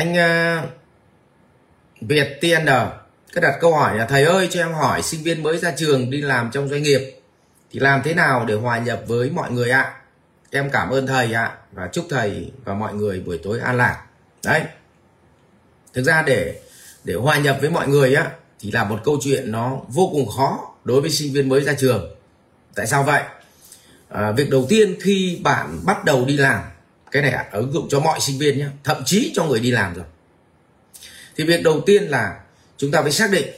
anh uh, Việt TN à, cứ đặt câu hỏi là thầy ơi cho em hỏi sinh viên mới ra trường đi làm trong doanh nghiệp thì làm thế nào để hòa nhập với mọi người ạ? À? Em cảm ơn thầy ạ à, và chúc thầy và mọi người buổi tối an lạc. Đấy. Thực ra để để hòa nhập với mọi người á thì là một câu chuyện nó vô cùng khó đối với sinh viên mới ra trường. Tại sao vậy? À, việc đầu tiên khi bạn bắt đầu đi làm cái này à, ứng dụng cho mọi sinh viên nhé, thậm chí cho người đi làm rồi. Thì việc đầu tiên là chúng ta phải xác định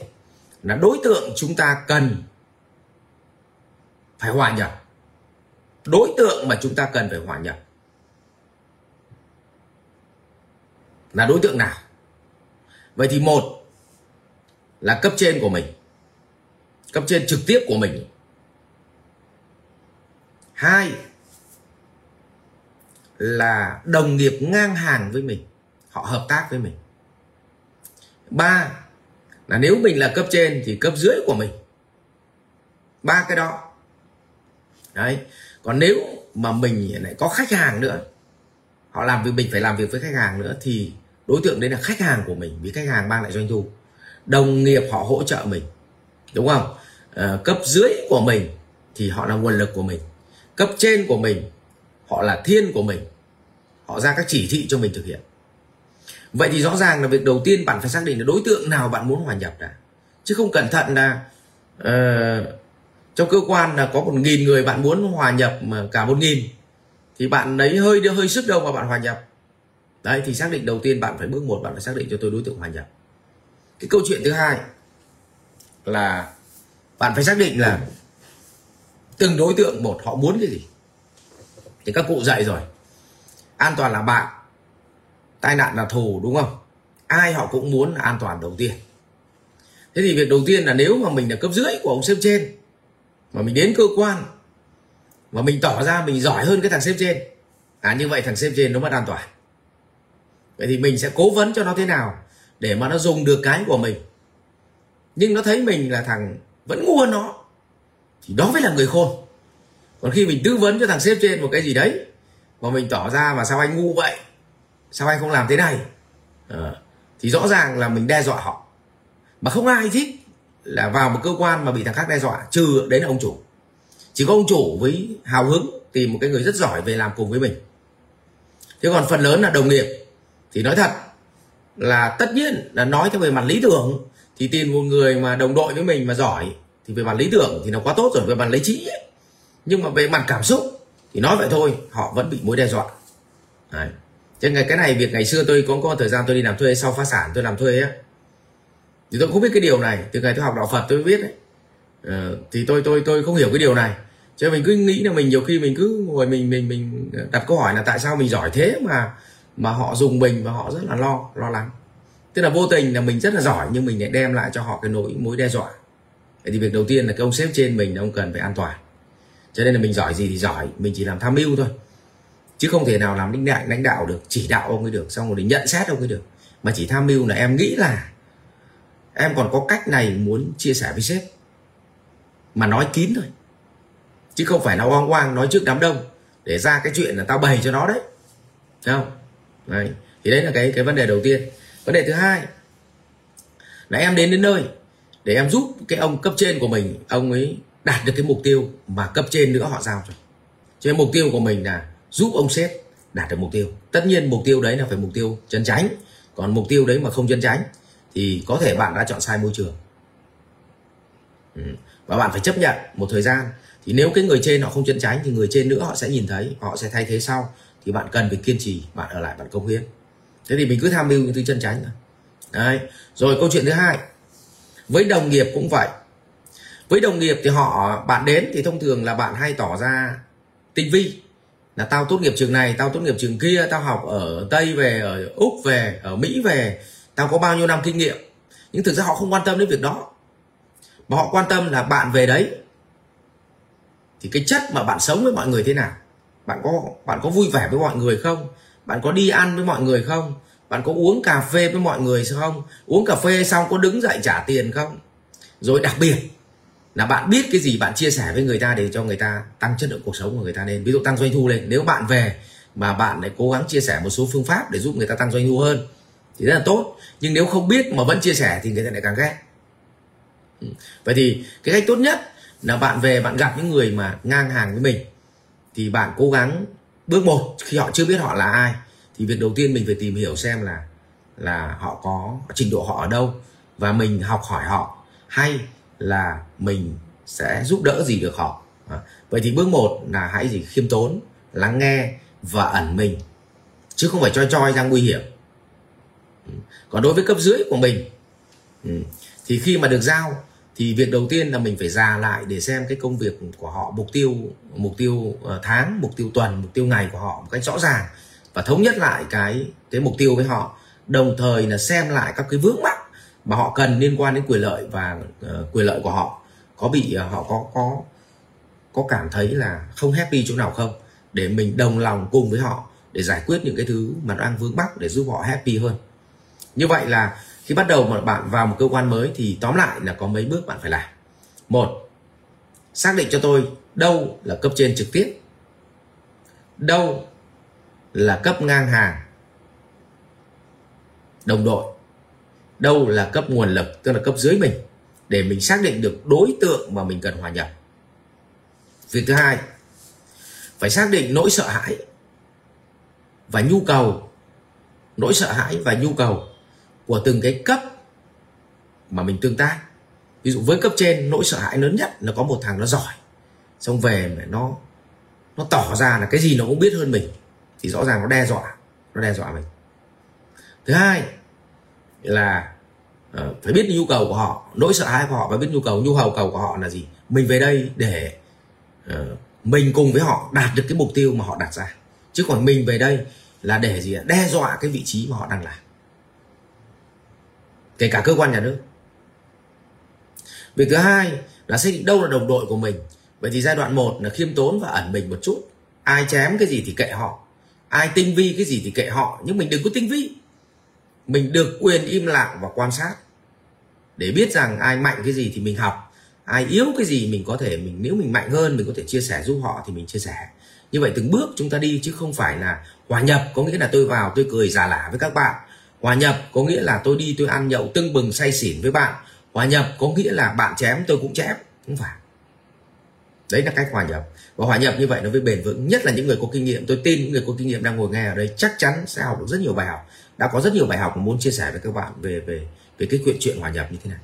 là đối tượng chúng ta cần phải hòa nhập. Đối tượng mà chúng ta cần phải hòa nhập là đối tượng nào? Vậy thì một là cấp trên của mình cấp trên trực tiếp của mình. Hai là đồng nghiệp ngang hàng với mình họ hợp tác với mình. Ba là nếu mình là cấp trên thì cấp dưới của mình. Ba cái đó. Đấy. Còn nếu mà mình lại có khách hàng nữa họ làm việc mình phải làm việc với khách hàng nữa thì đối tượng đấy là khách hàng của mình vì khách hàng mang lại doanh thu. Đồng nghiệp họ hỗ trợ mình đúng không? À, cấp dưới của mình thì họ là nguồn lực của mình. Cấp trên của mình họ là thiên của mình họ ra các chỉ thị cho mình thực hiện. Vậy thì rõ ràng là việc đầu tiên bạn phải xác định là đối tượng nào bạn muốn hòa nhập đã. Chứ không cẩn thận là ờ, uh, trong cơ quan là có một nghìn người bạn muốn hòa nhập mà cả một nghìn thì bạn đấy hơi hơi sức đâu mà bạn hòa nhập. Đấy thì xác định đầu tiên bạn phải bước một bạn phải xác định cho tôi đối tượng hòa nhập. Cái câu chuyện thứ hai là bạn phải xác định là từng đối tượng một họ muốn cái gì. Thì các cụ dạy rồi an toàn là bạn. Tai nạn là thù, đúng không? Ai họ cũng muốn là an toàn đầu tiên. Thế thì việc đầu tiên là nếu mà mình là cấp dưới của ông sếp trên, mà mình đến cơ quan, mà mình tỏ ra mình giỏi hơn cái thằng sếp trên à như vậy thằng sếp trên nó mất an toàn. Vậy thì mình sẽ cố vấn cho nó thế nào để mà nó dùng được cái của mình? Nhưng nó thấy mình là thằng vẫn ngu hơn nó, thì đó mới là người khôn. Còn khi mình tư vấn cho thằng sếp trên một cái gì đấy mà mình tỏ ra mà sao anh ngu vậy? Sao anh không làm thế này? À, thì rõ ràng là mình đe dọa họ. Mà không ai thích là vào một cơ quan mà bị thằng khác đe dọa trừ đấy là ông chủ. Chỉ có ông chủ với hào hứng tìm một cái người rất giỏi về làm cùng với mình. Thế còn phần lớn là đồng nghiệp. Thì nói thật là tất nhiên là nói theo về mặt lý tưởng thì tìm một người mà đồng đội với mình mà giỏi thì về mặt lý tưởng thì nó quá tốt rồi về mặt lý trí ấy. nhưng mà về mặt cảm xúc thì nói vậy thôi họ vẫn bị mối đe dọa. Đấy. Cho cái này việc ngày xưa tôi có có thời gian tôi đi làm thuê sau phá sản tôi làm thuê á thì tôi không biết cái điều này từ ngày tôi học đạo Phật tôi biết đấy ờ, thì tôi tôi tôi không hiểu cái điều này. Cho nên mình cứ nghĩ là mình nhiều khi mình cứ ngồi mình mình mình đặt câu hỏi là tại sao mình giỏi thế mà mà họ dùng mình và họ rất là lo lo lắng. Tức là vô tình là mình rất là giỏi nhưng mình lại đem lại cho họ cái nỗi mối đe dọa. Vậy thì việc đầu tiên là cái ông sếp trên mình ông cần phải an toàn cho nên là mình giỏi gì thì giỏi, mình chỉ làm tham mưu thôi. Chứ không thể nào làm lãnh đạo lãnh đạo được, chỉ đạo ông ấy được, xong rồi để nhận xét ông ấy được. Mà chỉ tham mưu là em nghĩ là em còn có cách này muốn chia sẻ với sếp. Mà nói kín thôi. Chứ không phải là oang oang nói trước đám đông để ra cái chuyện là tao bày cho nó đấy. Thấy không? Đấy. thì đấy là cái cái vấn đề đầu tiên. Vấn đề thứ hai là em đến đến nơi để em giúp cái ông cấp trên của mình. Ông ấy đạt được cái mục tiêu mà cấp trên nữa họ giao cho. Cho nên mục tiêu của mình là giúp ông sếp đạt được mục tiêu. Tất nhiên mục tiêu đấy là phải mục tiêu chân tránh. Còn mục tiêu đấy mà không chân tránh thì có thể bạn đã chọn sai môi trường. Ừ. Và bạn phải chấp nhận một thời gian. Thì nếu cái người trên họ không chân tránh thì người trên nữa họ sẽ nhìn thấy, họ sẽ thay thế sau. Thì bạn cần phải kiên trì, bạn ở lại, bạn công hiến. Thế thì mình cứ tham mưu những thứ chân tránh thôi. Đấy. Rồi câu chuyện thứ hai. Với đồng nghiệp cũng vậy với đồng nghiệp thì họ, bạn đến thì thông thường là bạn hay tỏ ra tinh vi. Là tao tốt nghiệp trường này, tao tốt nghiệp trường kia, tao học ở tây về, ở úc về, ở mỹ về. Tao có bao nhiêu năm kinh nghiệm. Nhưng thực ra họ không quan tâm đến việc đó. Mà họ quan tâm là bạn về đấy. Thì cái chất mà bạn sống với mọi người thế nào? Bạn có bạn có vui vẻ với mọi người không? Bạn có đi ăn với mọi người không? Bạn có uống cà phê với mọi người không? Uống cà phê xong có đứng dậy trả tiền không? Rồi đặc biệt là bạn biết cái gì, bạn chia sẻ với người ta để cho người ta tăng chất lượng cuộc sống của người ta lên. Ví dụ tăng doanh thu lên. Nếu bạn về mà bạn lại cố gắng chia sẻ một số phương pháp để giúp người ta tăng doanh thu hơn, thì rất là tốt. Nhưng nếu không biết mà vẫn chia sẻ thì người ta lại càng ghét. Ừ. Vậy thì cái cách tốt nhất là bạn về bạn gặp những người mà ngang hàng với mình, thì bạn cố gắng bước một, khi họ chưa biết họ là ai, thì việc đầu tiên mình phải tìm hiểu xem là là họ có trình độ họ ở đâu, và mình học hỏi họ hay là mình sẽ giúp đỡ gì được họ. À, vậy thì bước một là hãy gì? Khiêm tốn lắng nghe và ẩn mình chứ không phải choi choi ra nguy hiểm. Ừ, còn đối với cấp dưới của mình ừ, thì khi mà được giao thì việc đầu tiên là mình phải già lại để xem cái công việc của họ mục tiêu mục tiêu ờ, tháng mục tiêu tuần mục tiêu ngày của họ một cách rõ ràng và thống nhất lại cái cái mục tiêu với họ. Đồng thời là xem lại các cái vướng mắc mà họ cần liên quan đến quyền lợi và uh, quyền lợi của họ. Có bị uh, họ có có có cảm thấy là không happy chỗ nào không? Để mình đồng lòng cùng với họ để giải quyết những cái thứ mà đang vướng mắc để giúp họ happy hơn. Như vậy là khi bắt đầu mà bạn vào một cơ quan mới thì tóm lại là có mấy bước bạn phải làm. Một xác định cho tôi đâu là cấp trên trực tiếp đâu là cấp ngang hàng đồng đội đâu là cấp nguồn lực, tức là cấp dưới mình, để mình xác định được đối tượng mà mình cần hòa nhập. Việc thứ hai, phải xác định nỗi sợ hãi và nhu cầu, nỗi sợ hãi và nhu cầu của từng cái cấp mà mình tương tác. Ví dụ với cấp trên, nỗi sợ hãi lớn nhất là có một thằng nó giỏi, xong về mà nó nó tỏ ra là cái gì nó cũng biết hơn mình, thì rõ ràng nó đe dọa, nó đe dọa mình. Thứ hai là uh, phải biết nhu cầu của họ nỗi sợ hãi của họ và biết nhu cầu nhu cầu cầu của họ là gì. Mình về đây để uh, mình cùng với họ đạt được cái mục tiêu mà họ đặt ra. Chứ còn mình về đây là để gì đe dọa cái vị trí mà họ đang làm. Kể cả cơ quan nhà nước. Việc thứ hai là xác định đâu là đồng đội của mình. Vậy thì giai đoạn 1 là khiêm tốn và ẩn mình một chút. Ai chém cái gì thì kệ họ. Ai tinh vi cái gì thì kệ họ. Nhưng mình đừng có tinh vi mình được quyền im lặng và quan sát. Để biết rằng ai mạnh cái gì thì mình học. Ai yếu cái gì mình có thể, mình, nếu mình mạnh hơn, mình có thể chia sẻ giúp họ thì mình chia sẻ. Như vậy từng bước chúng ta đi chứ không phải là hòa nhập, có nghĩa là tôi vào, tôi cười già lả với các bạn. Hòa nhập có nghĩa là tôi đi, tôi ăn nhậu tưng bừng, say xỉn với bạn. Hòa nhập có nghĩa là bạn chém, tôi cũng chém không phải đấy là cách hòa nhập. Và hòa nhập như vậy nó mới bền vững. Nhất là những người có kinh nghiệm. Tôi tin những người có kinh nghiệm đang ngồi nghe ở đây chắc chắn sẽ học được rất nhiều bài học. Đã có rất nhiều bài học mà muốn chia sẻ với các bạn về về về cái chuyện chuyện hòa nhập như thế này.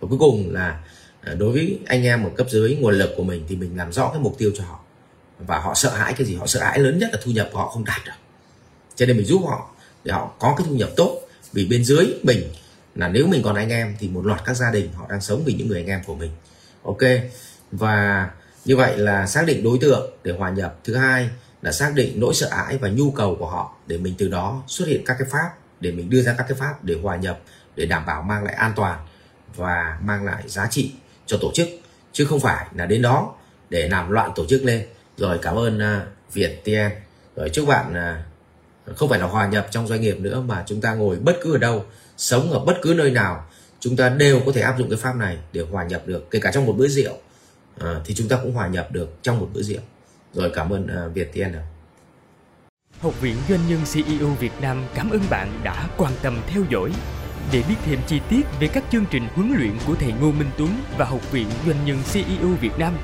Và cuối cùng là à, đối với anh em ở cấp dưới, nguồn lực của mình thì mình làm rõ cái mục tiêu cho họ. Và họ sợ hãi cái gì? Họ sợ hãi lớn nhất là thu nhập của họ không đạt được. Cho nên mình giúp họ để họ có cái thu nhập tốt. Vì bên dưới mình là nếu mình còn anh em thì một loạt các gia đình họ đang sống vì những người anh em của mình. Ok. Và như vậy là xác định đối tượng để hòa nhập. Thứ hai là xác định nỗi sợ hãi và nhu cầu của họ để mình từ đó xuất hiện các cái pháp, để mình đưa ra các cái pháp để hòa nhập, để đảm bảo mang lại an toàn và mang lại giá trị cho tổ chức. Chứ không phải là đến đó để làm loạn tổ chức lên. Rồi cảm ơn à, Việt TN rồi chúc bạn à, không phải là hòa nhập trong doanh nghiệp nữa mà chúng ta ngồi bất cứ ở đâu, sống ở bất cứ nơi nào, chúng ta đều có thể áp dụng cái pháp này để hòa nhập được, kể cả trong một bữa rượu à, thì chúng ta cũng hòa nhập được trong một bữa rượu. Rồi cảm ơn à, Việt TN Học viện Doanh nhân CEO Việt Nam cảm ơn bạn đã quan tâm theo dõi. Để biết thêm chi tiết về các chương trình huấn luyện của thầy Ngô Minh Tuấn và Học viện Doanh nhân CEO Việt Nam,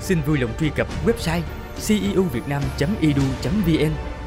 xin vui lòng truy cập website ceovietnam.edu.vn